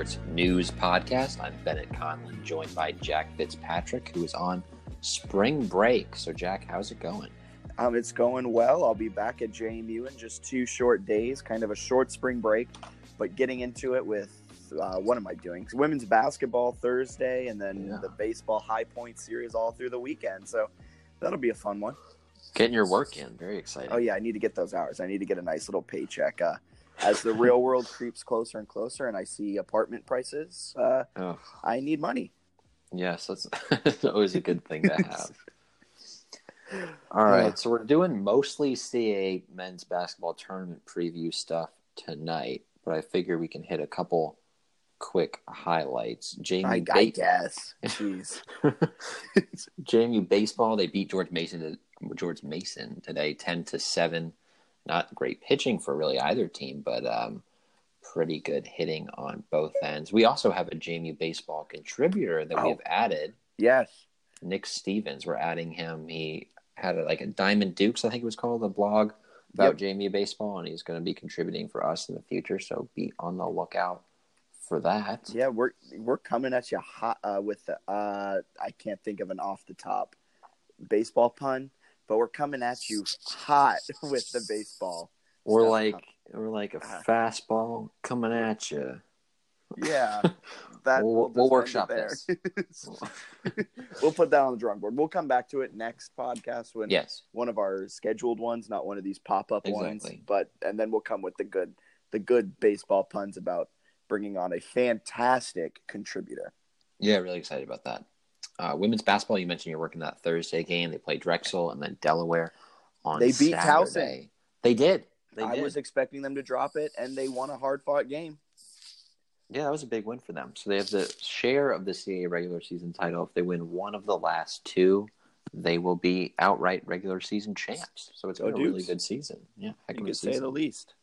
Sports News Podcast. I'm Bennett Conlin, joined by Jack Fitzpatrick, who is on spring break. So, Jack, how's it going? Um, it's going well. I'll be back at JMU in just two short days, kind of a short spring break, but getting into it with uh, what am I doing? Women's basketball Thursday, and then yeah. the baseball high point series all through the weekend. So that'll be a fun one. Getting your work in, very exciting. Oh yeah, I need to get those hours. I need to get a nice little paycheck. Uh, as the real world creeps closer and closer and I see apartment prices, uh, oh. I need money. Yes, that's always a good thing to have. All right, so we're doing mostly CAA men's basketball tournament preview stuff tonight, but I figure we can hit a couple quick highlights. JMU, I, ba- I guess. Jeez. JMU baseball. They beat George Mason. George Mason today, ten to seven not great pitching for really either team, but um, pretty good hitting on both ends. We also have a JMU baseball contributor that oh. we've added. Yes. Nick Stevens. We're adding him. He had a, like a Diamond Dukes, I think it was called, a blog about yep. JMU baseball, and he's going to be contributing for us in the future. So be on the lookout for that. Yeah, we're we're coming at you hot uh, with the uh, I can't think of an off the top baseball pun but we're coming at you hot with the baseball. We're like we're like a uh, fastball coming at you. Yeah, that we'll, we'll, we'll workshop there. this. we'll put that on the drawing board. We'll come back to it next podcast when yes, one of our scheduled ones, not one of these pop up exactly. ones. But and then we'll come with the good the good baseball puns about bringing on a fantastic contributor. Yeah, really excited about that. Uh, women's basketball, you mentioned you're working that Thursday game. They play Drexel and then Delaware on They beat Towson. They did. They I did. was expecting them to drop it, and they won a hard fought game. Yeah, that was a big win for them. So they have the share of the CAA regular season title. If they win one of the last two, they will be outright regular season champs. So it's been a really good season. Yeah, heck you could say the least.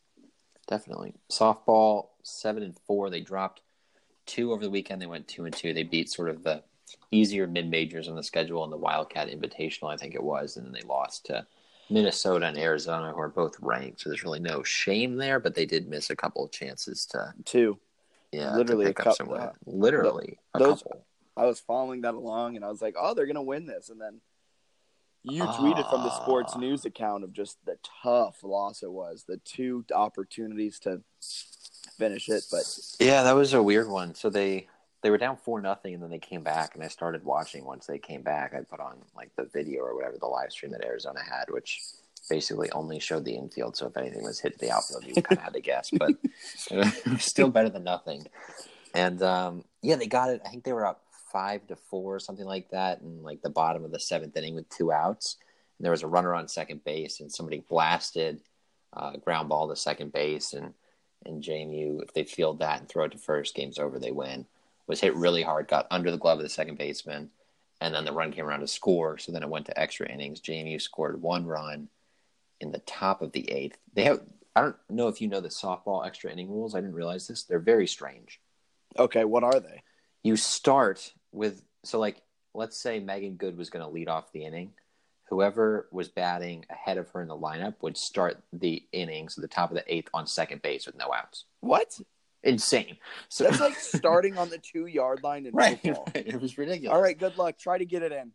Definitely. Softball seven and four. They dropped two over the weekend. They went two and two. They beat sort of the easier mid majors on the schedule in the Wildcat Invitational, I think it was, and then they lost to Minnesota and Arizona, who are both ranked. So there's really no shame there, but they did miss a couple of chances to two. Yeah, literally a couple. Uh, literally a those, couple. I was following that along, and I was like, "Oh, they're gonna win this," and then you tweeted from the sports ah. news account of just the tough loss it was, the two opportunities to finish it, but yeah, that was a weird one. So they they were down four nothing, and then they came back, and I started watching. Once they came back, I put on like the video or whatever the live stream that Arizona had, which basically only showed the infield. So if anything was hit the outfield, you kind of had to guess, but it was still better than nothing. And um, yeah, they got it. I think they were up five to four, something like that, in like the bottom of the seventh inning with two outs. And there was a runner on second base, and somebody blasted uh, ground ball to second base, and and JMU, if they field that and throw it to first, game's over, they win. Was hit really hard, got under the glove of the second baseman, and then the run came around to score. So then it went to extra innings. JMU scored one run in the top of the eighth. They have I don't know if you know the softball extra inning rules. I didn't realize this. They're very strange. Okay, what are they? You start with so like let's say Megan Good was going to lead off the inning. Whoever was batting ahead of her in the lineup would start the innings at the top of the eighth on second base with no outs. What? Insane. So That's like starting on the two yard line in right. football. It was ridiculous. All right, good luck. Try to get it in.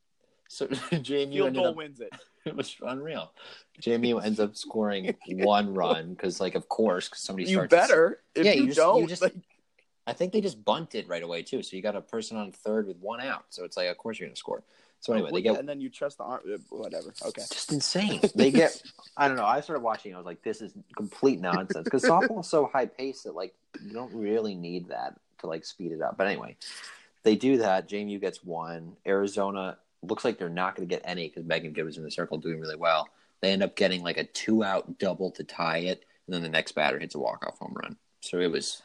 So JMU Field goal up wins it. it was unreal. JMU ends up scoring one run because, like, of course, because somebody You starts. better. If Yeah, you, you just- you don't, just- like, I think they just bunted right away too. So you got a person on third with one out. So it's like, of course you're going to score. So anyway, they get and then you trust the arm. uh, Whatever. Okay. just insane. They get. I don't know. I started watching. I was like, this is complete nonsense because softball's so high paced that like you don't really need that to like speed it up. But anyway, they do that. JMU gets one. Arizona looks like they're not going to get any because Megan was in the circle doing really well. They end up getting like a two out double to tie it, and then the next batter hits a walk off home run. So it was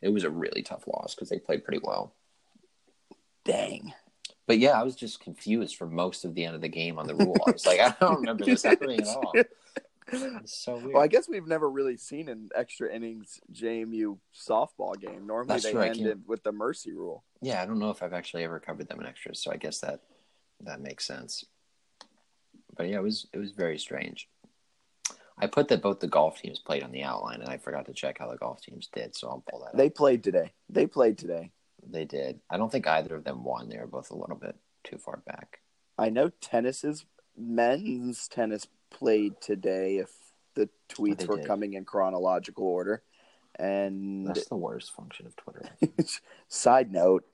it was a really tough loss because they played pretty well. Dang. But yeah, I was just confused for most of the end of the game on the rule. I was like, I don't remember this happening at all. It's so weird. Well, I guess we've never really seen an extra innings JMU softball game. Normally That's they ended with the mercy rule. yeah, I don't know if I've actually ever covered them in extras, so I guess that that makes sense. But yeah, it was it was very strange. I put that both the golf teams played on the outline, and I forgot to check how the golf teams did, so I'll pull that. They up. played today. They played today. They did. I don't think either of them won. They were both a little bit too far back. I know tennis is men's tennis played today. If the tweets They were did. coming in chronological order, and That's the worst function of Twitter. side note,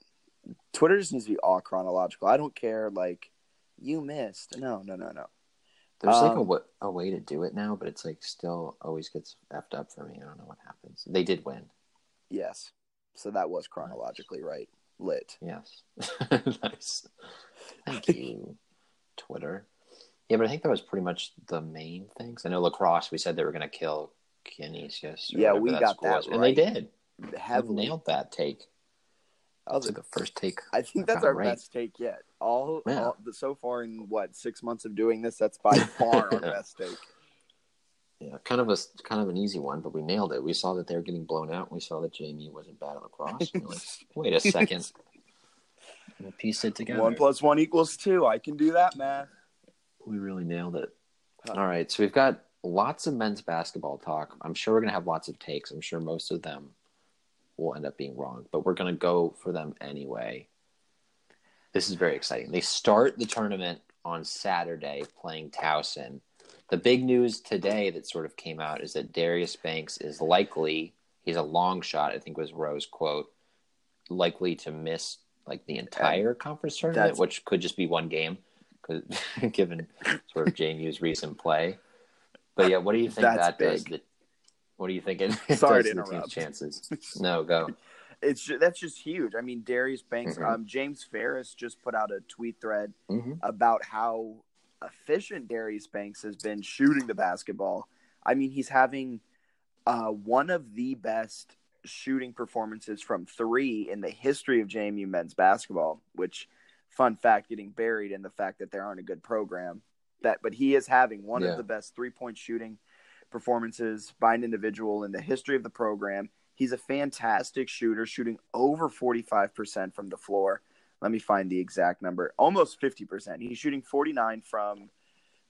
Twitter just needs to be all chronological. I don't care. Like you missed. No, no, no, no. There's like a, Um, wa- a way to do it now, but it's like still always gets effed up for me. I don't know what happens. They did win. Yes. So that was chronologically right. Lit. Yes. nice. Thank you, Twitter. Yeah, but I think that was pretty much the main things. I know lacrosse. We said they were going to kill Canisius. or Yeah, we that got that was, and they did. Have Heavily. nailed that take. That was That's like the first take. I think I our right. best take yet. All, Yeah. all the, so far in what six months of doing this, that's by far our best take. Yeah, kind of a kind of an easy one, but we nailed it. We saw that they were getting blown out. We saw that JMU wasn't bad at lacrosse. We're like, wait a second. We'll piece it together. One plus one equals two. I can do that math. We really nailed it. Huh. All right, so we've got lots of men's basketball talk. I'm sure we're going to have lots of takes. I'm sure most of them will end up being wrong, but we're going to go for them anyway. This is very exciting. They start the tournament on Saturday playing Towson. The big news today that sort of came out is that Darius Banks is likely, he's a long shot, I think was Rowe's quote, likely to miss like the entire conference tournament, that's- which could just be one game, given sort of JMU's recent play. But yeah, what do you think That's that does? big. The, what do you think it Sorry does to the team's interrupt. chances? No, go. It's ju- that's just huge. I mean, Darius Banks, Mhm. um, James Ferris just put out a tweet thread hmm about how efficient Darius Banks has been shooting the basketball. I mean, he's having uh, one of the best shooting performances from three in the history of JMU men's basketball. Which, fun fact, getting buried in the fact that there aren't a good program. That, but he is having one Yeah. of the best three point shooting performances by an individual in the history of the program. He's a fantastic shooter, shooting over forty five percent from the floor let me find the exact number. Almost 50% he's shooting 49 from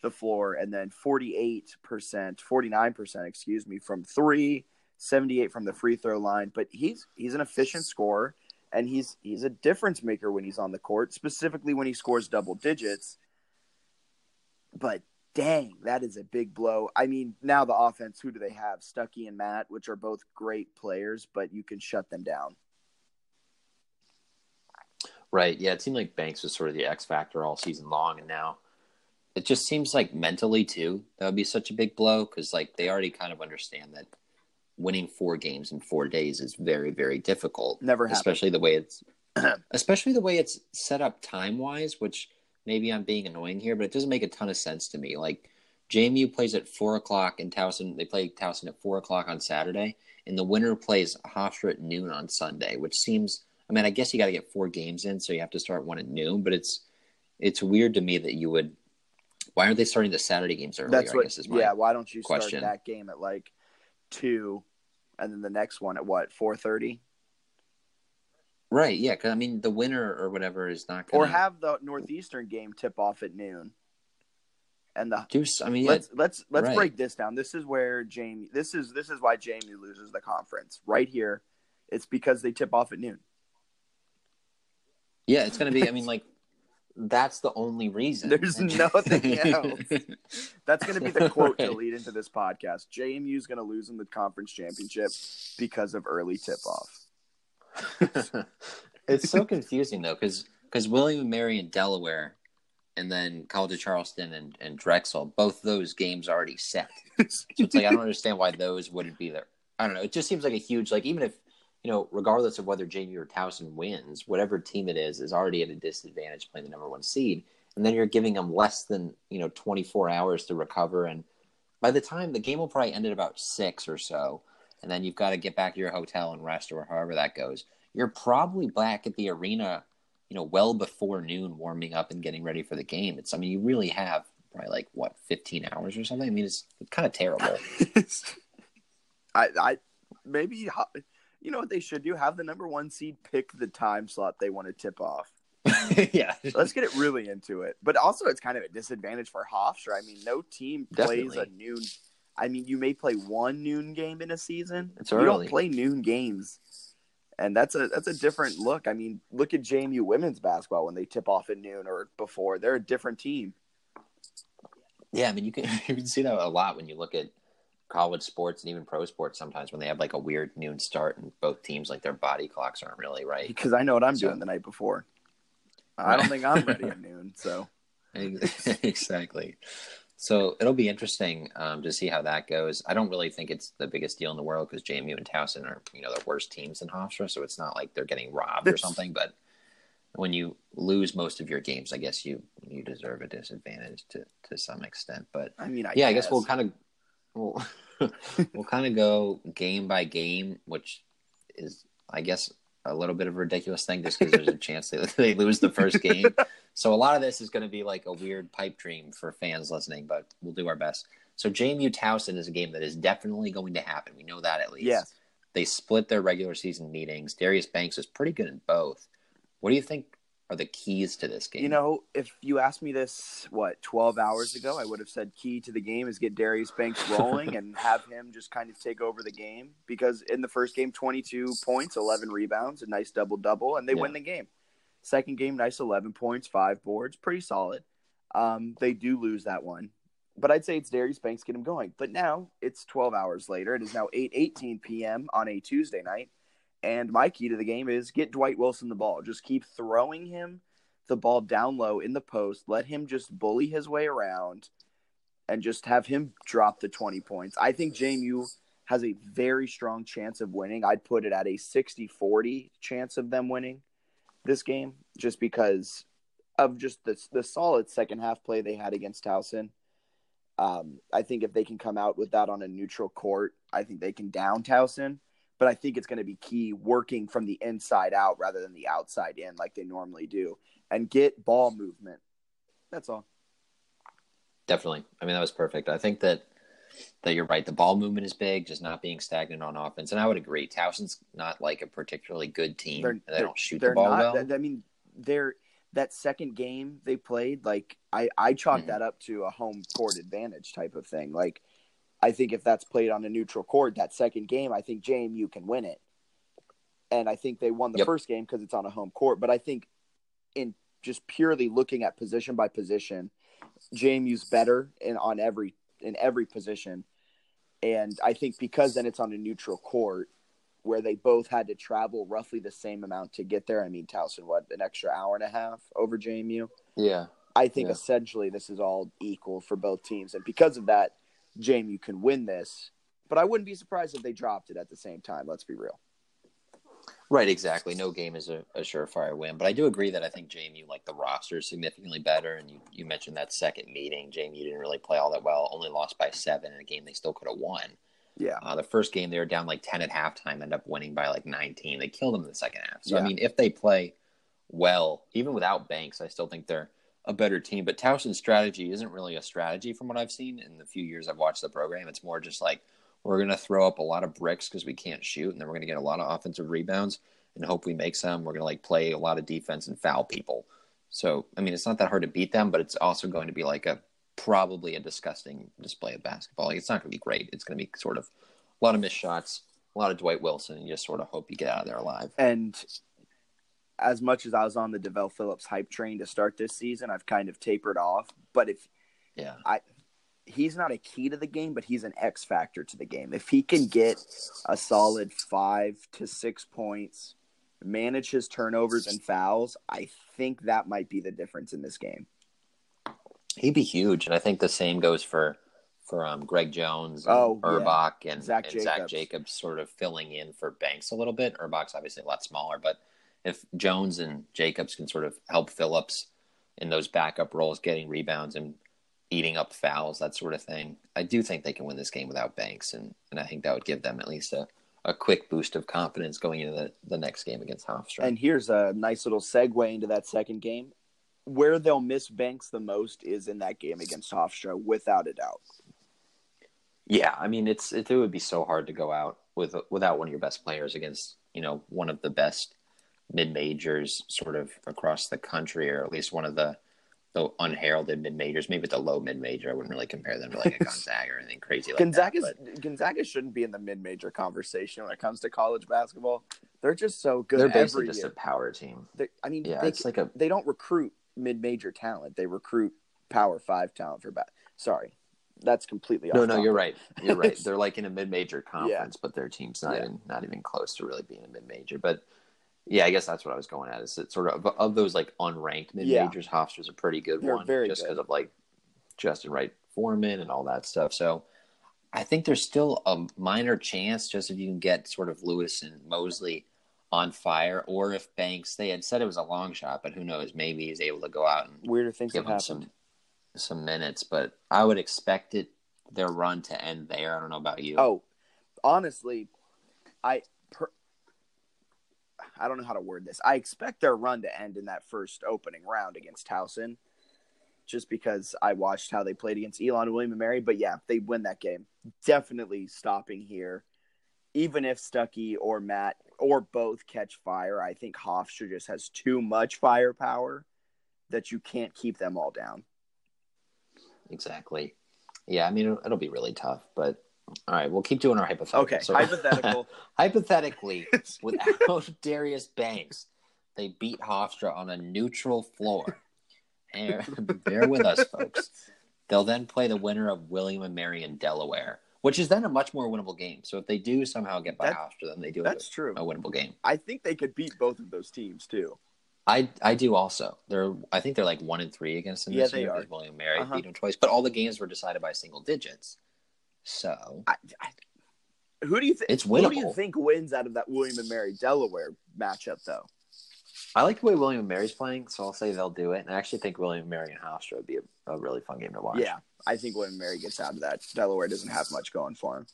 the floor and then 48% 49% excuse me from three 78 from the free throw line. But he's he's an efficient scorer and he's he's a difference maker when he's on the court specifically when he scores double digits. But dang that is a big blow. I mean now the offense who do they have? Stuckey and matt which are both great players but you can shut them down Right. Yeah, it seemed like Banks was sort of the X factor all season long, and now it just seems like mentally too that would be such a big blow because like they already kind of understand that winning four games in four days is very very difficult. Never happened. especially the way it's especially the way it's set up time wise, which maybe I'm being annoying here, but it doesn't make a ton of sense to me. Like JMU plays at four o'clock and Towson they play Towson at four o'clock on Saturday, and the winner plays Hofstra at noon on Sunday, which seems I mean, I guess you gotta get four games in, so you have to start one at noon, but it's it's weird to me that you would why aren't they starting the Saturday games earlier? That's what. I guess is my yeah. Why don't you question. start that game at like two, and then the next one at what four thirty? Right, yeah, because I mean, the winner or whatever is not going Or have the northeastern game tip off at noon. And the Deuce, I mean, let's let's let's right. break this down. This is where JMU. This is this is why JMU loses the conference right here. It's because they tip off at noon. Yeah, it's going to be. I mean, like that's the only reason. There's nothing else. That's going to be the quote to lead into this podcast. JMU is going to lose in the conference championship because of early tip off. it's so confusing though, because because William and Mary in Delaware, and then College of Charleston and, and Drexel, both those games already set. So it's like I don't understand why those wouldn't be there. I don't know. It just seems like a huge like even if you know, regardless of whether JMU or Towson wins, whatever team it is is already at a disadvantage playing the number one seed, and then you're giving them less than you know 24 hours to recover, and by the time the game will probably end at about six or so, and then you've got to get back to your hotel and rest or however that goes. You're probably back at the arena, you know, well before noon, warming up and getting ready for the game. It's I mean, you really have probably like what 15 hours or something. I mean, it's kind of terrible. I, I maybe you know what they should do? Have the number one seed pick the time slot they want to tip off. yeah, Let's get it really into it. But also, it's kind of a disadvantage for Hofstra. I mean, no team plays a Definitely. noon. I mean, you may play one noon game in a season. It's you early. don't play noon games, and that's a that's a different look. I mean, look at JMU women's basketball when they tip off at noon or before. They're a different team. Yeah, I mean you can you can see that a lot when you look at college sports and even pro sports sometimes when they have like a weird noon start and both teams like their body clocks aren't really right. Because I know what I'm So- doing the night before. I don't think I'm ready at noon. So exactly. So it'll be interesting um, to see how that goes. I don't really think it's the biggest deal in the world because JMU and Towson are you know the worst teams in Hofstra, so it's not like they're getting robbed or something. But when you lose most of your games, I guess you you deserve a disadvantage to to some extent. But I mean, I yeah, I guess we'll kind of we'll, we'll kind of go game by game, which is, I guess, a little bit of a ridiculous thing just because there's a chance that they lose the first game. So a lot of this is going to be like a weird pipe dream for fans listening, but we'll do our best. So JMU Towson is a game that is definitely going to happen. We know that at least. yes. They split their regular season meetings. Darius Banks is pretty good in both. What do you think are the keys to this game? You know, if you asked me this, what, 12 hours ago, I would have said key to the game is get Darius Banks rolling and have him just kind of take over the game. Because in the first game, 22 points, 11 rebounds, a nice double double, and they Yeah. win the game. Second game, nice 11 points, five boards, pretty solid. Um, they do lose that one. But I'd say it's Darius Banks get him going. But now it's 12 hours later. It is now 8:18 p.m. on a Tuesday night. And my key to the game is get Dwight Wilson the ball. Just keep throwing him the ball down low in the post. Let him just bully his way around and just have him drop the 20 points. I think JMU has a very strong chance of winning. I'd put it at a 60 40 chance of them winning this game just because of just the, the solid second half play they had against Towson. Um, I think if they can come out with that on a neutral court, I think they can down Towson. But I think it's going to be key working from the inside out rather than the outside in like they normally do and get ball movement. That's all. Definitely. I mean, that was perfect. I think that that you're right. The ball movement is big, just not being stagnant on offense. And I would agree. Towson's not like a particularly good team. They're, they they're- don't shoot the ball not, well. I mean, they're that second game they played. Like I, I chalk Mhm. that up to a home court advantage type of thing. Like I think if that's played on a neutral court, that second game, I think JMU can win it. And I think they won the Yep. first game because it's on a home court. But I think in just purely looking at position by position, JMU's better in on every in every position. And I think because then it's on a neutral court where they both had to travel roughly the same amount to get there. I mean, Towson, what, an extra hour and a half over JMU? yeah. I think Yeah. essentially this is all equal for both teams. And because of that, JMU can win this. But I wouldn't be surprised if they dropped it at the same time. Let's be real. Right, exactly. No game is a, a surefire win, but I do agree that I think JMU like the roster significantly better. And you, you mentioned that second meeting, JMU didn't really play all that well, only lost by seven in a game they still could have won. Yeah. Uh, the first game they were down like ten at halftime, end up winning by like nineteen. They killed them in the second half. So Yeah. I mean, if they play well, even without Banks, I still think they're a better team. But Towson's strategy isn't really a strategy from what I've seen in the few years I've watched the program. It's more just like we're going to throw up a lot of bricks because we can't shoot, and then we're going to get a lot of offensive rebounds and hope we make some. We're going to like play a lot of defense and foul people. So I mean, it's not that hard to beat them, but it's also going to be like a probably a disgusting display of basketball. Like it's not going to be great. It's going to be sort of a lot of missed shots, a lot of Dwight Wilson, and you just sort of hope you get out of there alive. And as much as I was on the Develle Phillips hype train to start this season, I've kind of tapered off. But if Yeah. I he's not a key to the game, but he's an X factor to the game. If he can get a solid five to six points, manage his turnovers and fouls, I think that might be the difference in this game. He'd be huge, and I think the same goes for for um, Greg Jones, and Oh, yeah. And Zach and Zach Jacobs. Jacobs, sort of filling in for Banks a little bit. Urbach's obviously a lot smaller, but if Jones and Jacobs can sort of help Phillips in those backup roles, getting rebounds and eating up fouls, that sort of thing, I do think they can win this game without Banks, and and I think that would give them at least a. A quick boost of confidence going into the, the next game against Hofstra. And here's a nice little segue into that second game. Where they'll miss Banks the most is in that game against Hofstra, without a doubt. Yeah, I mean it's it, it would be so hard to go out with without one of your best players against you know one of the best mid majors sort of across the country, or at least one of the the unheralded mid majors. Maybe the low mid major. I wouldn't really compare them to like a Gonzaga or anything crazy like Gonzaga's that. but Gonzaga shouldn't be in the mid-major conversation when it comes to college basketball. They're just so good They're basically just year. a power team. They- I mean, Yeah, they, it's like a they don't recruit mid-major talent. They recruit Power Five talent for bat. Sorry, that's completely no, off no. topic. You're right. You're right. They're like in a mid major conference, but their team's not Yeah. even not even close to really being a mid major. But yeah, I guess that's what I was going at. Is it sort of of those like unranked mid Yeah. majors? Hofstra's a pretty good They're one, very just because of like Justin Wright Foreman and all that stuff. So I think there's still a minor chance, just if you can get sort of Lewis and Mosley on fire, or if Banks. They had said it was a long shot, but who knows? Maybe he's able to go out and Weirder things give happened. some some minutes. But I would expect it their run to end there. I don't know about you. Oh, honestly, I per, I don't know how to word this. I expect their run to end in that first opening round against Towson, just because I watched how they played against Elon, William, and Mary. But yeah, they win that game, definitely stopping here. Even if Stuckey or Matt or both catch fire, I think Hofstra just has too much firepower that you can't keep them all down. exactly. Yeah, I mean it'll be really tough, but all right, we'll keep doing our hypothetical. Okay, So- hypothetical. hypothetically, without Darius Banks, they beat Hofstra on a neutral floor. And bear with us, folks. They'll then play the winner of William and Mary in Delaware, which is then a much more winnable game. So if they do somehow get by That- Hofstra, then they do That's have true. a, a winnable game. I think they could beat both of those teams too. I I do also. They're I think they're like one and three against them Yeah, this they year are. William Mary Uh-huh. beat them twice, but all the games were decided by single digits. So I, I, who do you think? It's Who do you think wins out of that William and Mary Delaware matchup, though? I like the way William and Mary's playing, so I'll say they'll do it. And I actually think William and Mary and Hofstra would be a, a really fun game to watch. Yeah, I think William and Mary gets out of that. Delaware doesn't have much going for him.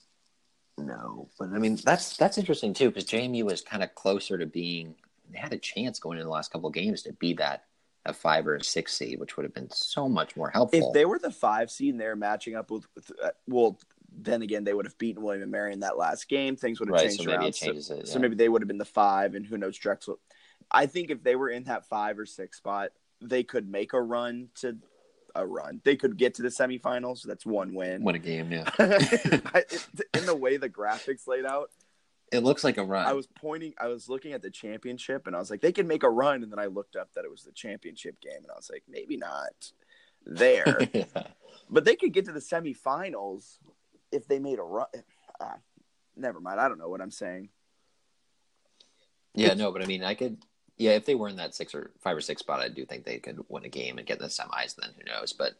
No, but I mean that's that's interesting too because JMU was kind of closer to being. They had a chance going into the last couple of games to be that a five or a six seed, which would have been so much more helpful. If they were the five seed and they're matching up with, with uh, well, then again they would have beaten William and Mary in that last game. Things would have right, changed so maybe around. so, it. so maybe they would have been the five, and who knows Drexel. I think if they were in that five or six spot, they could make a run to a run. They could get to the semifinals. That's one win. win a game. Yeah, in the way the graphics laid out, it looks like a run. I was pointing, I was looking at the championship, and I was like, they can make a run. And then I looked up that it was the championship game, and I was like, maybe not there, yeah. but they could get to the semifinals if they made a run. Ah, never mind. I don't know what I'm saying. Yeah, no, but I mean, I could. Yeah, if they were in that six or five or six spot, I do think they could win a game and get in the semis. Then who knows? But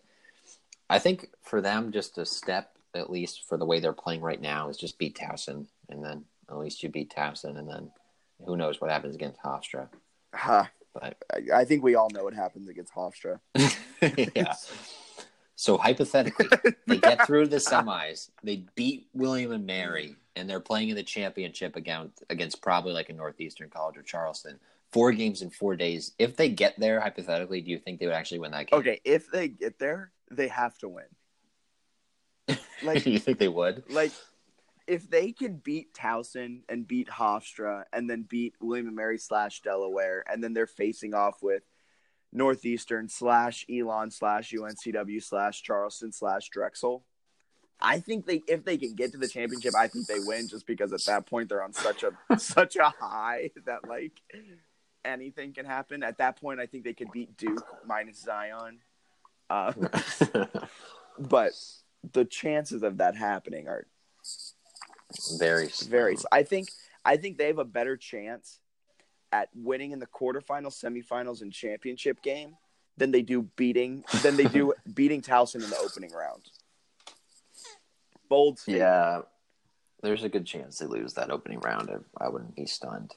I think for them, just a step at least for the way they're playing right now is just beat Towson, and then at least you beat Towson, and then Who knows what happens against Hofstra? Huh. But I, I think we all know what happens against Hofstra. yeah. So hypothetically, they get through the semis. They beat William and Mary, and they're playing in the championship against against probably like a Northeastern College or Charleston. Four games in four days. If they get there, hypothetically, do you think they would actually win that game? Okay, if they get there, they have to win. Like, you think they would? like if they can beat Towson and beat Hofstra and then beat William and Mary slash Delaware, and then they're facing off with Northeastern slash Elon slash UNCW slash Charleston slash Drexel. I think they if they can get to the championship, I think they win just because at that point they're on such a such a high that like anything can happen. At that point, I think they could beat Duke minus Zion. Uh, but the chances of that happening are Very, very. I think I think they have a better chance at winning in the quarterfinals, semifinals, and championship game than they do beating than they do beating Towson in the opening round. Bold statement. Yeah, there's a good chance they lose that opening round. I, I wouldn't be stunned.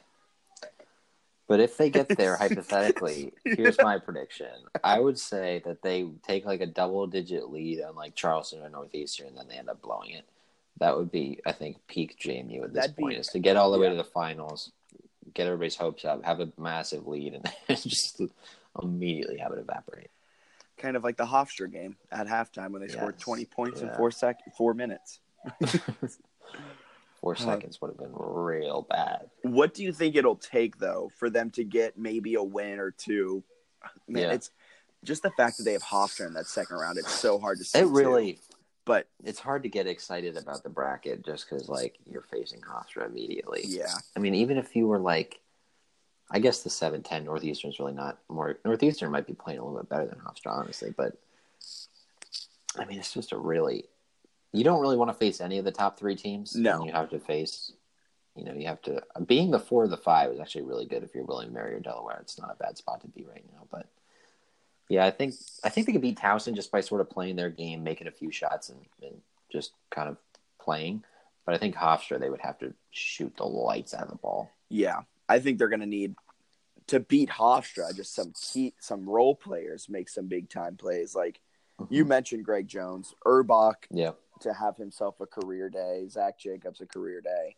But if they get there, hypothetically, here's my prediction. I would say that they take like a double digit lead on like Charleston or Northeastern, and then they end up blowing it. That would be, I think, peak JMU at this That'd be- point is to get all the way to the finals, get everybody's hopes up, have a massive lead, and just immediately have it evaporate. kind of like the Hofstra game at halftime when they scored 20 points in four sec four minutes. Four Uh, seconds would have been real bad. What do you think it'll take though for them to get maybe a win or two? Man, Yeah. it's just the fact that they have Hofstra in that second round. It's so hard to see. It too. But it's hard to get excited about the bracket just because like you're facing Hofstra immediately. yeah, I mean, even if you were like, I guess the seven ten Northeastern's really not more. Northeastern might be playing a little bit better than Hofstra, honestly, but I mean, it's just a really you don't really want to face any of the top three teams. No. you have to face. You know, you have to being the four of the five is actually really good if you're William Mary or Delaware. It's not a bad spot to be right now, but yeah, I think I think they could beat Towson just by sort of playing their game, making a few shots, and, and just kind of playing. But I think Hofstra they would have to shoot the lights out of the ball. yeah. I think they're going to need to beat Hofstra. Just some key, some role players make some big time plays. Like you mm-hmm. mentioned, Greg Jones, Urbach Yeah. to have himself a career day, Zach Jacobs a career day.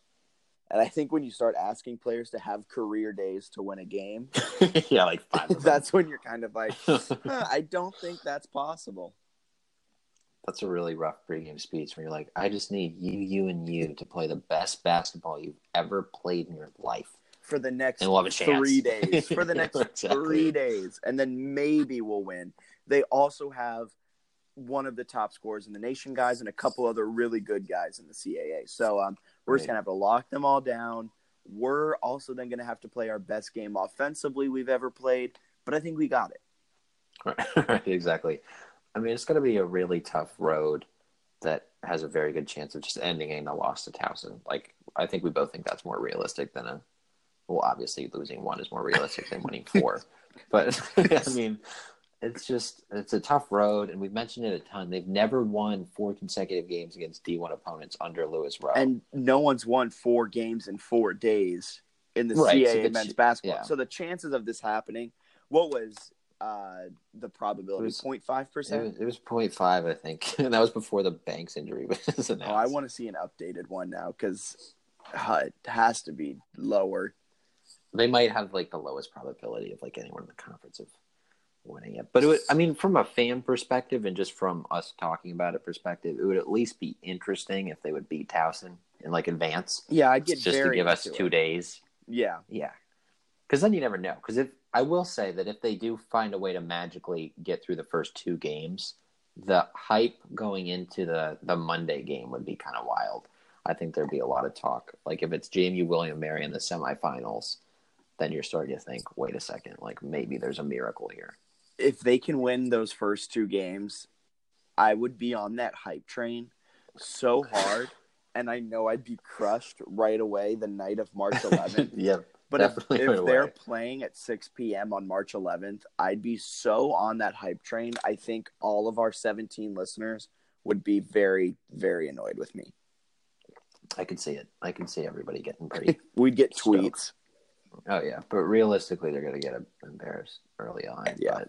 And I think when you start asking players to have career days to win a game, yeah, like. That's when you're kind of like, huh, I don't think that's possible. That's a really rough pregame speech where you're like, I just need you, you, and you to play the best basketball you've ever played in your life. For the next we'll have a chance. three days. For the next Exactly. three days. And then maybe we'll win. They also have one of the top scorers in the nation guys and a couple other really good guys in the CAA. So um, we're just going to have to lock them all down. We're also then going to have to play our best game offensively we've ever played. But I think we got it. right, exactly. I mean, it's going to be a really tough road that has a very good chance of just ending in a loss to Towson. Like, I think we both think that's more realistic than a. Well, obviously, losing one is more realistic than winning four. But I mean, it's just it's a tough road, and we've mentioned it a ton. They've never won four consecutive games against D1 opponents under Louis Rowe. And no one's won four games in four days in the Right, so CAA the men's basketball. yeah. So the chances of this happening, what was uh, the probability? It was- 0.5 percent. was, it was 0.5, I think, and that was before the Banks injury was announced. Oh, I want to see an updated one now because uh, it has to be lower. they might have like the lowest probability of like anyone in the conference of winning it. But it would, I mean, from a fan perspective and just from us talking about it perspective, it would at least be interesting if they would beat Towson in like advance, Yeah, I'd get just to give us two it. days. Yeah, Yeah, because then you never know. Because if I will say that if they do find a way to magically get through the first two games, the hype going into the the Monday game would be kind of wild. I think there'd be a lot of talk. Like if it's JMU William Mary in the semifinals, then you're starting to think, wait a second, like maybe there's a miracle here. If they can win those first two games, I would be on that hype train so hard, and I know I'd be crushed right away the night of March 11th. yeah, But if, if right they're away. playing at 6 p.m. on March 11th, I'd be so on that hype train. I think all of our 17 listeners would be very, very annoyed with me. I can see it. I can see everybody getting pretty. We'd get Stoked. tweets. Oh yeah, but realistically, they're going to get embarrassed early on. Yeah. But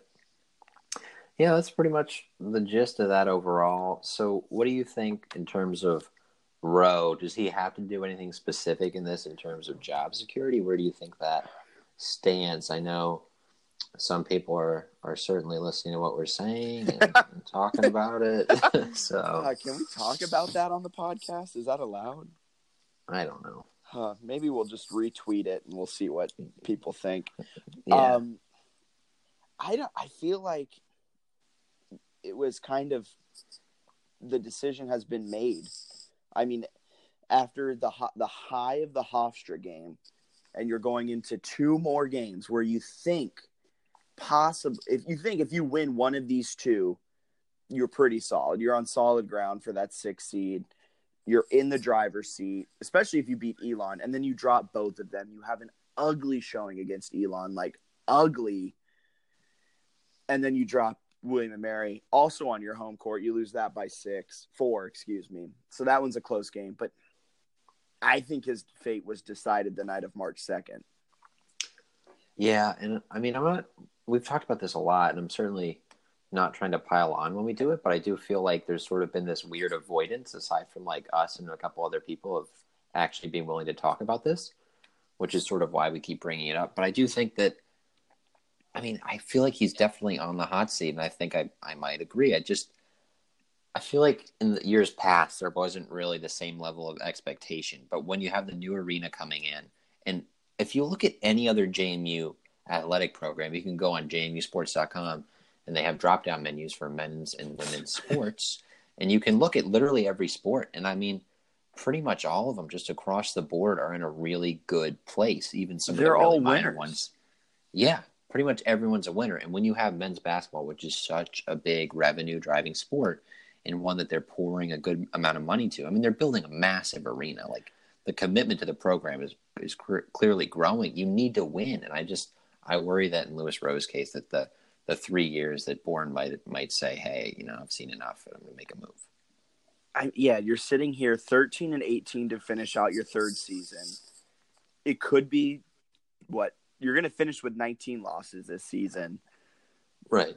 yeah, that's pretty much the gist of that overall. So, what do you think in terms of Rowe? Does he have to do anything specific in this in terms of job security? Where do you think that stands? I know some people are are certainly listening to what we're saying and, and talking about it. so, Uh, can we talk about that on the podcast? Is that allowed? I don't know. Huh, maybe we'll just retweet it and we'll see what people think. Yeah. Um, I don't. I feel like it was kind of the decision has been made. I mean, after the the high of the Hofstra game, and you're going into two more games where you think possible if you think if you win one of these two, you're pretty solid. You're on solid ground for that six seed. You're in the driver's seat, especially if you beat Elon, and then you drop both of them. You have an ugly showing against Elon, like ugly. And then you drop William and Mary, also on your home court. You lose that by six, four, excuse me. So that one's a close game, but I think his fate was decided the night of March second. Yeah, and I mean, I'm not. We've talked about this a lot, and I'm certainly not trying to pile on when we do it, but I do feel like there's sort of been this weird avoidance, aside from like us and a couple other people, of actually being willing to talk about this, which is sort of why we keep bringing it up. But I do think that, I mean, I feel like he's definitely on the hot seat, and I think I I might agree. I just I feel like in the years past there wasn't really the same level of expectation, but when you have the new arena coming in, and if you look at any other JMU athletic program, you can go on jmusports.com and they have drop down menus for men's and women's sports. And you can look at literally every sport. And I mean, pretty much all of them just across the board are in a really good place, even some They're of the really all winners. ones. Yeah, pretty much everyone's a winner. And when you have men's basketball, which is such a big revenue driving sport, and one that they're pouring a good amount of money to, I mean, they're building a massive arena. Like the commitment to the program is is cr- clearly growing. You need to win, and I just I worry that in Louis Rowe's case that the the three years that Bourne might might say, hey, you know, I've seen enough, and I'm going to make a move. I, yeah, you're sitting here 13 and 18 to finish out your third season. It could be what you're going to finish with 19 losses this season. Right.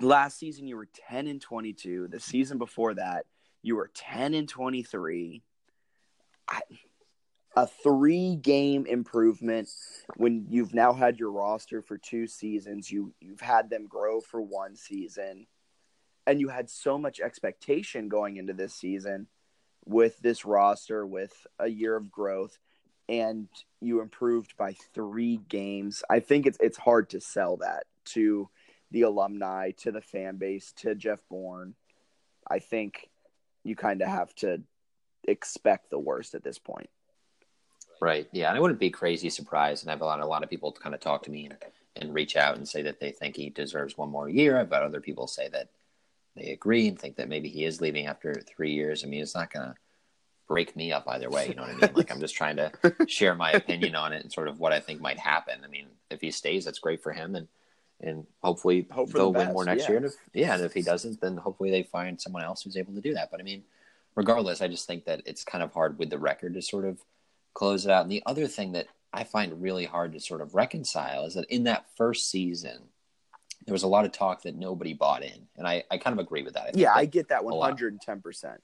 Last season you were 10 and 22. The season before that you were 10 and 23. I, a three game improvement when you've now had your roster for two seasons. You you've had them grow for one season, and you had so much expectation going into this season with this roster with a year of growth, and you improved by three games. I think it's it's hard to sell that to the alumni, to the fan base, to Jeff Bourne. I think you kind of have to expect the worst at this point. Right. Yeah. And I wouldn't be crazy surprised. And I've had a lot of people kind of talk to me and, and reach out and say that they think he deserves one more year. I've had other people say that they agree and think that maybe he is leaving after three years. I mean, it's not going to break me up either way. You know what I mean? Like, I'm just trying to share my opinion on it and sort of what I think might happen. I mean, if he stays, that's great for him. And, and hopefully Hope they'll win more next yeah. year. And if, yeah. And if he doesn't, then hopefully they find someone else who's able to do that. But I mean, regardless, I just think that it's kind of hard with the record to sort of close it out. And the other thing that I find really hard to sort of reconcile is that in that first season, there was a lot of talk that nobody bought in. And I, I kind of agree with that. I Yeah, I get that lot. 110%.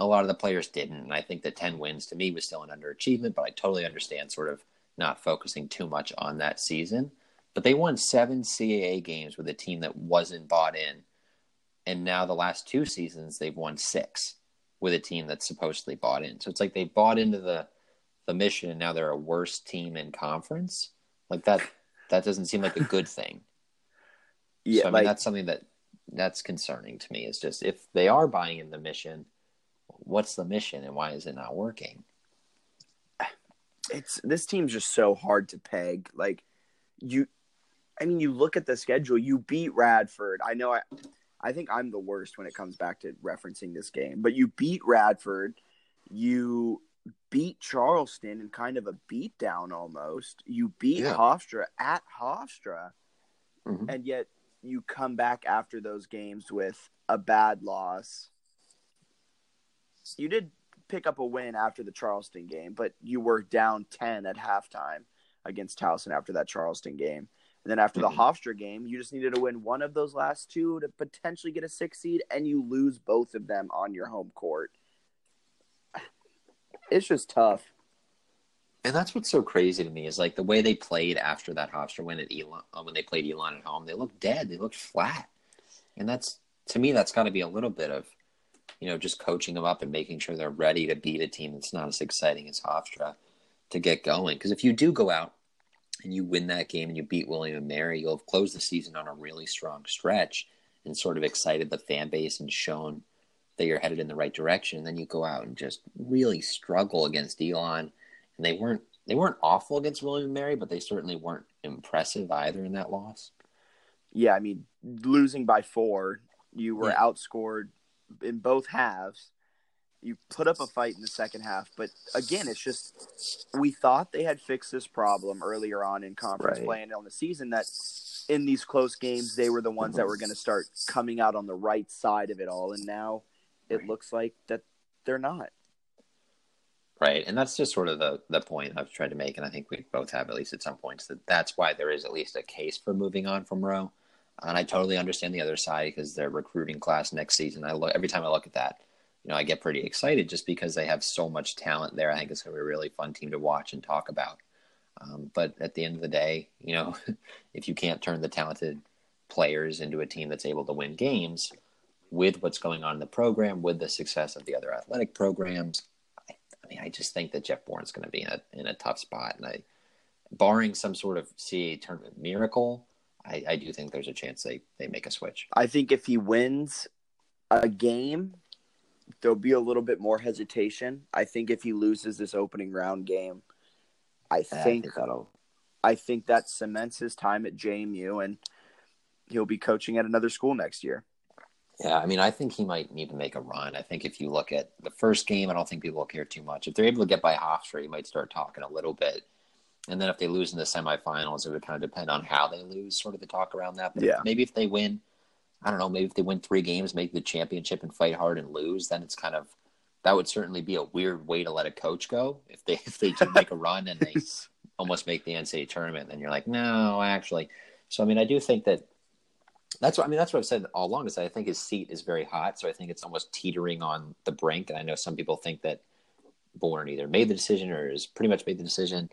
A lot of the players didn't. And I think the 10 wins to me was still an underachievement, but I totally understand sort of not focusing too much on that season. But they won seven CAA games with a team that wasn't bought in. And now the last two seasons, they've won six with a team that's supposedly bought in. So it's like they bought into the the mission and now they're a worse team in conference. Like that that doesn't seem like a good thing. Yeah, so, I mean like that's something that that's concerning to me. Is just if they are buying in the mission, what's the mission and why is it not working? it's this team's just so hard to peg. Like you I mean you look at the schedule, you beat Radford. I know I I think I'm the worst when it comes back to referencing this game, but you beat Radford, you beat Charleston in kind of a beatdown almost. You beat Yeah. Hofstra at Hofstra, Mhm. and yet you come back after those games with a bad loss. You did pick up a win after the Charleston game, but you were down 10 at halftime against Towson after that Charleston game. And then after mm-hmm. the Hofstra game, you just needed to win one of those last two to potentially get a six seed, and you lose both of them on your home court. It's just tough. And that's what's so crazy to me is like the way they played after that Hofstra win at Elon uh, when they played Elon at home. They looked dead. They looked flat, and that's to me that's got to be a little bit of you know just coaching them up and making sure they're ready to beat a team that's not as exciting as Hofstra to get going. Because if you do go out and you win that game and you beat William and Mary, you'll have closed the season on a really strong stretch and sort of excited the fan base and shown that you're headed in the right direction. And then you go out and just really struggle against Elon and they weren't they weren't awful against William and Mary, but they certainly weren't impressive either in that loss. Yeah, I mean, losing by four, you were yeah. outscored in both halves. You put up a fight in the second half, but again, it's just we thought they had fixed this problem earlier on in conference right. play and on the season that in these close games they were the ones that mm-hmm. were going to start coming out on the right side of it all, and now it looks like that they're not right and that's just sort of the the point i've tried to make and i think we both have at least at some points that that's why there is at least a case for moving on from rowe and i totally understand the other side because their recruiting class next season i look every time i look at that you know i get pretty excited just because they have so much talent there. I think it's going to be a really fun team to watch and talk about. Um, but at the end of the day you know if you can't turn the talented players into a team that's able to win games with what's going on in the program with the success of the other athletic programs I mean, I just think that Jeff Bourne's going to be in a in a tough spot, and I, barring some sort of CAA tournament miracle, I, I do think there's a chance they they make a switch. I think if he wins a game, there'll be a little bit more hesitation. I think if he loses this opening round game, I think, I think that'll. I think that cements his time at JMU, and he'll be coaching at another school next year. Yeah, I mean, I think he might need to make a run. I think if you look at the first game, I don't think people will care too much. If they're able to get by Hofstra, you might start talking a little bit. And then if they lose in the semifinals, it would kind of depend on how they lose, sort of the talk around that. But yeah. maybe if they win, I don't know, maybe if they win three games, make the championship and fight hard and lose, then it's kind of that would certainly be a weird way to let a coach go. If they if they do make a run and they almost make the NCAA tournament, then you're like, no, actually. So I mean, I do think that that's what I mean. That's what I've said all along. Is I think his seat is very hot, so I think it's almost teetering on the brink. And I know some people think that Bourne either made the decision or has pretty much made the decision.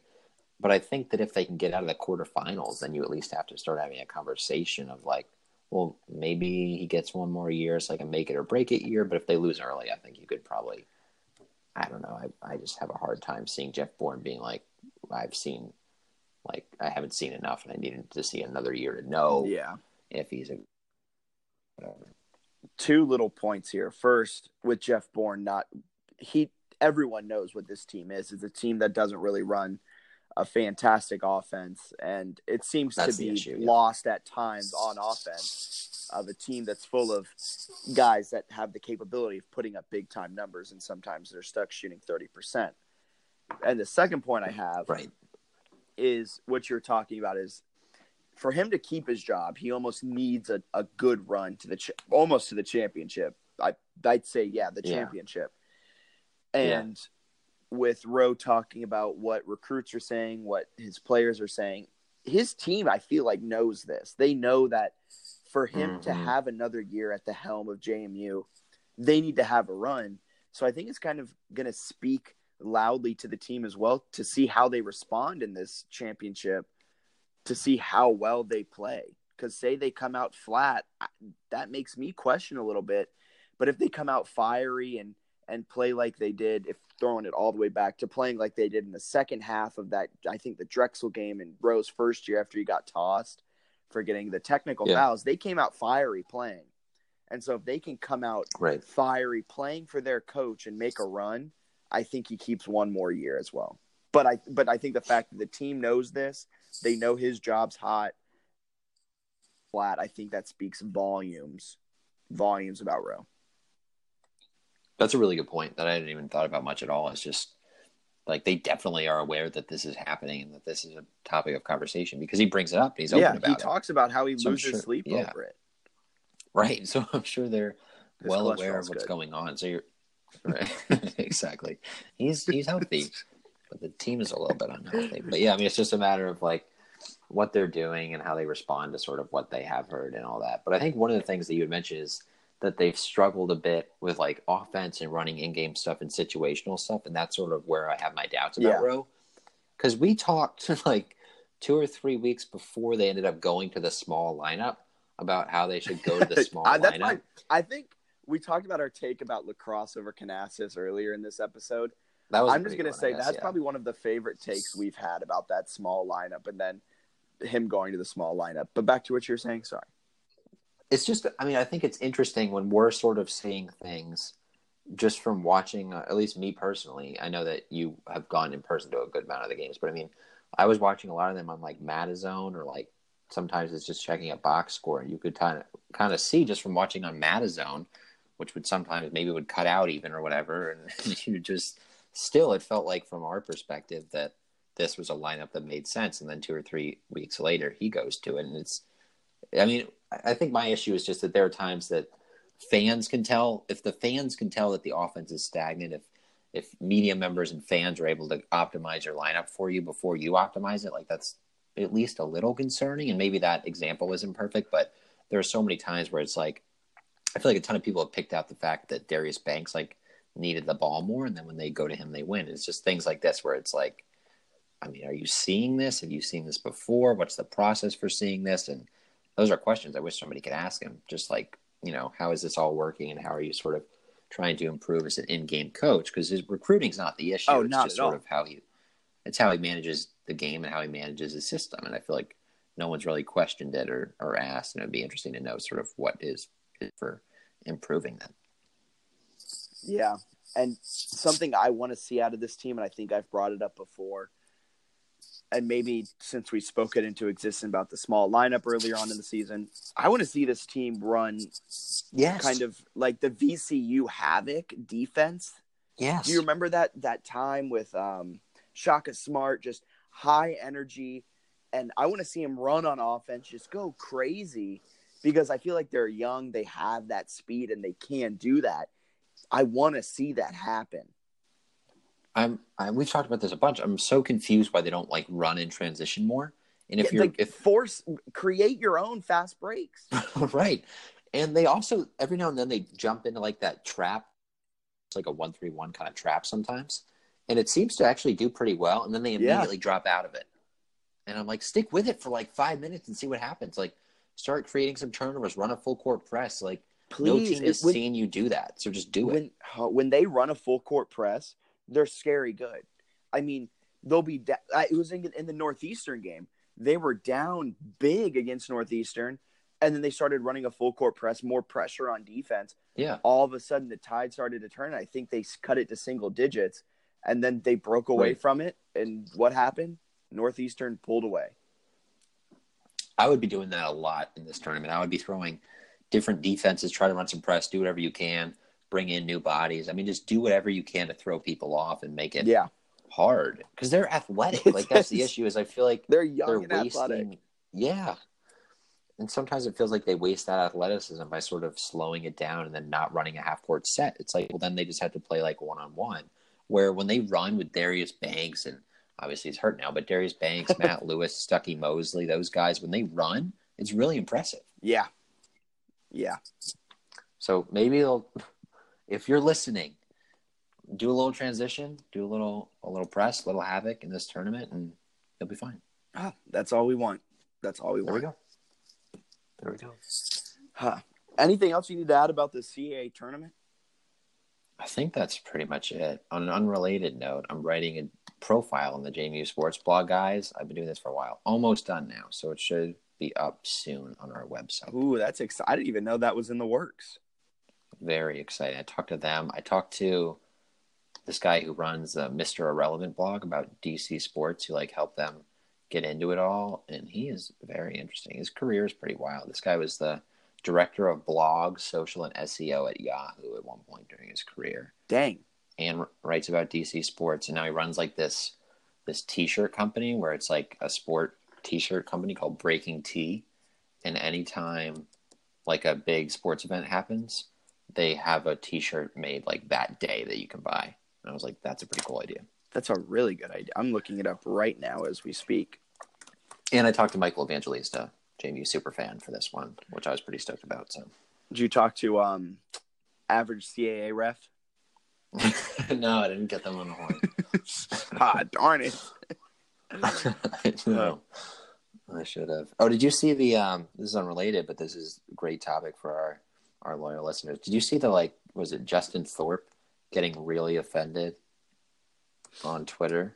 But I think that if they can get out of the quarterfinals, then you at least have to start having a conversation of like, well, maybe he gets one more year, so like a make it or break it year. But if they lose early, I think you could probably, I don't know. I I just have a hard time seeing Jeff Bourne being like, I've seen, like I haven't seen enough, and I needed to see another year to know. Yeah if he's a whatever. Two little points here. First, with Jeff Bourne, not he. Everyone knows what this team is. It's a team that doesn't really run a fantastic offense, and it seems that's to be issue, lost yeah. at times on offense of a team that's full of guys that have the capability of putting up big time numbers, and sometimes they're stuck shooting thirty percent. And the second point I have right. is what you're talking about is for him to keep his job, he almost needs a, a good run to the ch- almost to the championship. I I'd say yeah, the championship. Yeah. And yeah. With Rowe talking about what recruits are saying, what his players are saying, his team I feel like knows this. They know that for him mm-hmm. to have another year at the helm of JMU, they need to have a run. So I think it's kind of going to speak loudly to the team as well to see how they respond in this championship to see how well they play. Because say they come out flat, that makes me question a little bit. But if they come out fiery and and play like they did, if throwing it all the way back to playing like they did in the second half of that, I think the Drexel game in Rowe's first year after he got tossed for getting the technical yeah. fouls, they came out fiery playing. And so if they can come out right. fiery playing for their coach and make a run, I think he keeps one more year as well. But I but I think the fact that the team knows this, they know his job's hot. Flat, I think that speaks volumes, volumes about Rowe. That's a really good point that I hadn't even thought about much at all. It's just like they definitely are aware that this is happening and that this is a topic of conversation because he brings it up. he's open yeah, about he talks about how he so loses sure, sleep yeah. over it. Right. So I'm sure they're this well aware of what's good. going on. So you're Right. exactly. He's he's healthy, but the team is a little bit unhealthy. But yeah, I mean, it's just a matter of like what they're doing and how they respond to sort of what they have heard and all that. But I think one of the things that you had mentioned is that they've struggled a bit with like offense and running in-game stuff and situational stuff, and that's sort of where I have my doubts about Yeah. Rowe. Because we talked like two or three weeks before they ended up going to the small lineup about how they should go to the small I, lineup. my, I think we talked about our take about lacrosse over Canassus earlier in this episode. That was a I'm just gonna say guess, that's yeah. probably one of the favorite takes we've had about that small lineup, and then him going to the small lineup. But back to what you're saying. Sorry. It's just i mean i think it's interesting when we're sort of seeing things just from watching uh, at least me personally i know that you have gone in person to a good amount of the games but i mean i was watching a lot of them on like matazone or like sometimes it's just checking a box score. You could kind of kind of see just from watching on matazone which would sometimes maybe would cut out even or whatever. And you just still it felt like from our perspective that this was a lineup that made sense. And then two or three weeks later he goes to it. And it's I mean, I think my issue is just that there are times that fans can tell if the fans can tell that the offense is stagnant. If if media members and fans are able to optimize your lineup for you before you optimize it, like that's at least a little concerning. And maybe that example isn't perfect, but there are so many times where it's like I feel like a ton of people have picked out the fact that Darius Banks like needed the ball more, and then when they go to him, they win. It's just things like this where it's like, I mean, are you seeing this? Have you seen this before? What's the process for seeing this? And those are questions I wish somebody could ask him. Just like, you know, how is this all working, and how are you sort of trying to improve as an in-game coach? Because his recruiting's not the issue. Oh, it's not just sort all. of how he, it's how he manages the game and how he manages his system. And I feel like no one's really questioned it or or asked, and it'd be interesting to know sort of what is for improving that. Yeah. And something I want to see out of this team, and I think I've brought it up before, and maybe since we spoke it into existence about the small lineup earlier on in the season, I want to see this team run Yes, kind of like the VCU Havoc defense. Yes, Do you remember that that time with um, Shaka Smart, just high energy, and I want to see him run on offense, just go crazy, because I feel like they're young, they have that speed, and they can do that. I want to see that happen. I'm, I, we've talked about this a bunch. I'm so confused why they don't like run in transition more. And if Yeah, you're like, if force create your own fast breaks. right, and they also every now and then they jump into like that trap, it's like a one three one kind of trap sometimes, and it seems to actually do pretty well. And then they Yeah. immediately drop out of it, and I'm like, stick with it for like five minutes and see what happens. Like, start creating some turnovers, run a full court press. Like, Please, no team is when- seeing you do that, so just do it. when uh, when they run a full court press, they're scary good. I mean, they'll be. Da- it was in, in the Northeastern game. They were down big against Northeastern, and then they started running a full court press, more pressure on defense. Yeah, All of a sudden, the tide started to turn. I think they cut it to single digits, and then they broke away Right. from it. And what happened? Northeastern pulled away. I would be doing that a lot in this tournament. I would be throwing different defenses, try to run some press, do whatever you can, bring in new bodies. I mean, just do whatever you can to throw people off and make it Yeah, hard because they're athletic. Like that's the issue. Is I feel like they're young they're and wasting. athletic. Yeah, and sometimes it feels like they waste that athleticism by sort of slowing it down and then not running a half court set. It's like well, then they just have to play like one on one. Where when they run with Darius Banks and obviously he's hurt now, but Darius Banks, Matt Lewis, Stuckey Mosley, those guys when they run, it's really impressive. Yeah, yeah. So maybe they'll, if you're listening, do a little transition, do a little a little press, a little havoc in this tournament, and you'll be fine. Ah, that's all we want. That's all we There want. we go. There we go. Huh. Anything else you need to add about the CAA tournament? I think that's pretty much it. On an unrelated note, I'm writing a profile on the JMU Sports blog, guys. I've been doing this for a while. Almost done now, so it should be up soon on our website. Ooh, that's exciting. I didn't even know that was in the works. Very exciting. I talked to them. I talked to this guy who runs the Mr. Irrelevant blog about DC sports who like helped them get into it all. And he is very interesting. His career is pretty wild. This guy was the director of blogs, social, and SEO at Yahoo at one point during his career Dang. and writes about DC sports. And now he runs like this this t-shirt company where it's like a sport t-shirt company called BreakingT. And anytime like a big sports event happens, they have a T-shirt made like that day that you can buy. And I was like, that's a pretty cool idea. That's a really good idea. I'm looking it up right now as we speak. And I talked to Michael Evangelista, JMU super fan for this one, which I was pretty stoked about. So, Did you talk to um, average CAA ref? no, I didn't get them on the horn. ah, darn it. no, I should have. Oh, did you see the? Um, this is unrelated, but this is a great topic for our our loyal listeners. Did you see the like? Was it Justin Thorpe getting really offended on Twitter?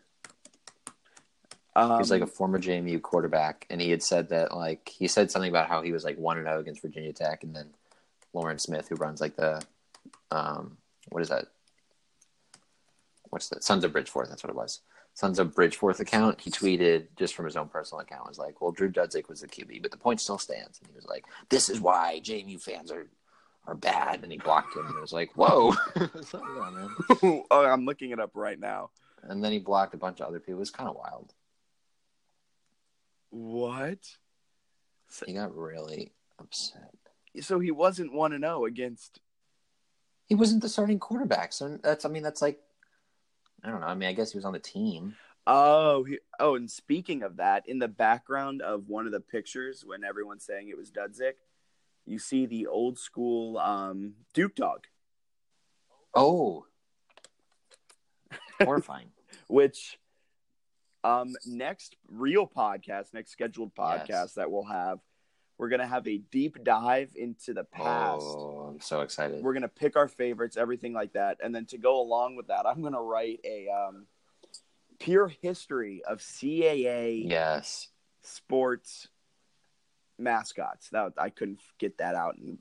Um, He's like a former JMU quarterback, and he had said that like he said something about how he was like one and zero against Virginia Tech, and then Lauren Smith, who runs like the um, what is that? What's that? Sons of Bridgeforth. That's what it was. Sons of Bridgeforth account. He tweeted just from his own personal account. Was like, "Well, Drew Dudzik was the QB, but the point still stands." And he was like, "This is why JMU fans are are bad." And he blocked him. And it was like, "Whoa!" Slow down, man. oh, I'm looking it up right now. And then he blocked a bunch of other people. It was kind of wild. What? He got really upset. So he wasn't one and zero against. He wasn't the starting quarterback, so that's. I mean, that's like, I don't know. I mean, I guess he was on the team. Oh, he, oh, and speaking of that, in the background of one of the pictures, when everyone's saying it was Dudzik, you see the old school um, Duke dog, Oh, horrifying. which um, next real podcast, next scheduled podcast Yes. that we'll have, we're gonna have a deep dive into the past. Oh, I'm so excited. We're gonna pick our favorites, everything like that, and then to go along with that, I'm gonna write a um, pure history of CAA Yes. sports mascots. That I couldn't get that out in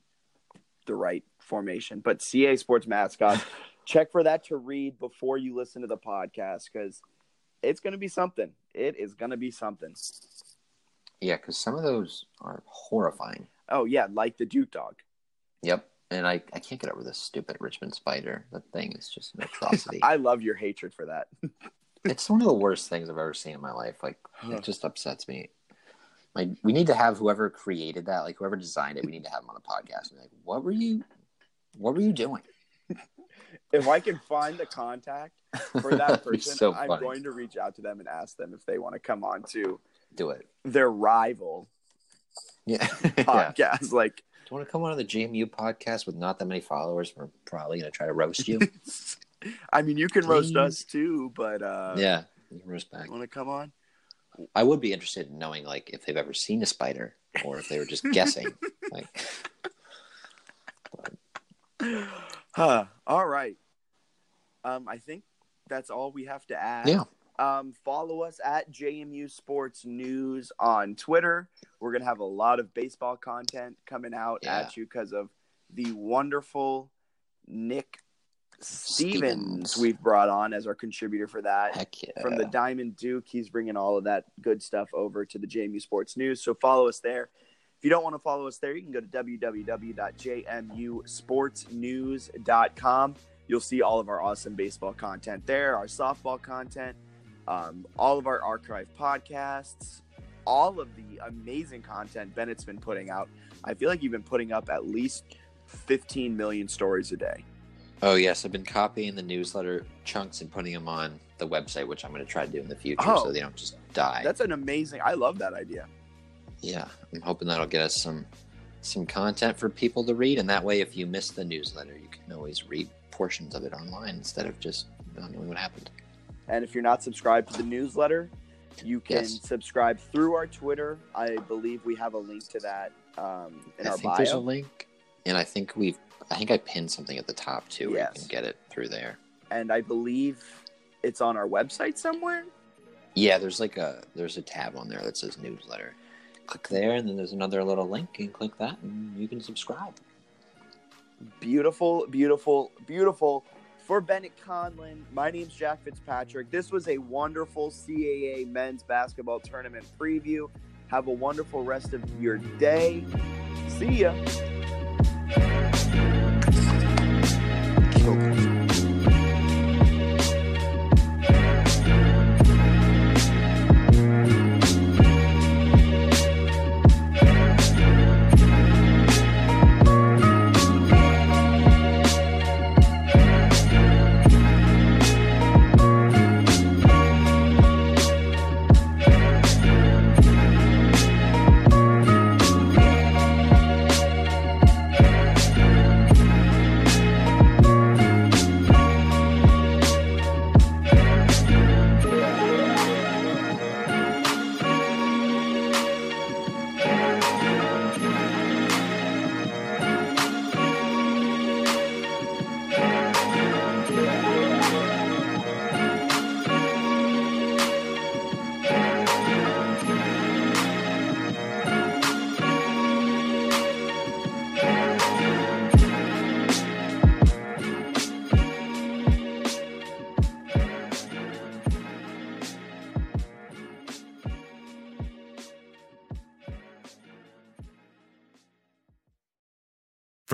the right formation, but CA sports mascots. check for that to read before you listen to the podcast because it's going to be something. It is going to be something. Yeah, because some of those are horrifying. Oh yeah, like the Duke dog. Yep. And I, I can't get over this stupid Richmond spider. That thing is just an atrocity. I love your hatred for that. it's one of the worst things I've ever seen in my life. Like, it just upsets me. Like, we need to have whoever created that, like whoever designed it, we need to have them on the podcast and be like, what were you, what were you doing? if I can find the contact for that person, so I'm funny. going to reach out to them and ask them if they want to come on to Do it. their rival Yeah. yeah. podcast. Like, Do you want to come on the JMU podcast with not that many followers? We're probably going to try to roast you. I mean, you can roast us too, but uh, yeah. You can roast back. want to come on? I would be interested in knowing like if they've ever seen a spider or if they were just guessing. Like Huh. All right. Um, I think that's all we have to add. Yeah. Um, follow us at JMU Sports News on Twitter. We're gonna have a lot of baseball content coming out Yeah. at you because of the wonderful Nick Stevens, Stevens. we've brought on as our contributor for that. heck yeah. From the Diamond Duke, he's bringing all of that good stuff over to the JMU Sports News. So follow us there. If you don't want to follow us there, you can go to www.jmusportsnews.com. You'll see all of our awesome baseball content there, our softball content, um, all of our archive podcasts, all of the amazing content Bennett's been putting out. I feel like you've been putting up at least 15 million stories a day. Oh yes, I've been copying the newsletter chunks and putting them on the website, which I'm going to try to do in the future, Oh. so they don't just die. That's an amazing. I love that idea. yeah, I'm hoping that'll get us some some content for people to read, and that way, if you miss the newsletter, you can always read portions of it online instead of just not knowing what happened. And if you're not subscribed to the newsletter, you can Yes. subscribe through our Twitter. I believe we have a link to that um, in I our think there's a link, and I think we've. I think I pinned something at the top too, Yes. you can get it through there. And I believe it's on our website somewhere. Yeah, there's like a there's a tab on there that says newsletter. Click there, and then there's another little link, and click that, and you can subscribe. Beautiful, beautiful, beautiful. For Bennett Conlin, my name's Jack Fitzpatrick. This was a wonderful CAA men's basketball tournament preview. Have a wonderful rest of your day. See ya. For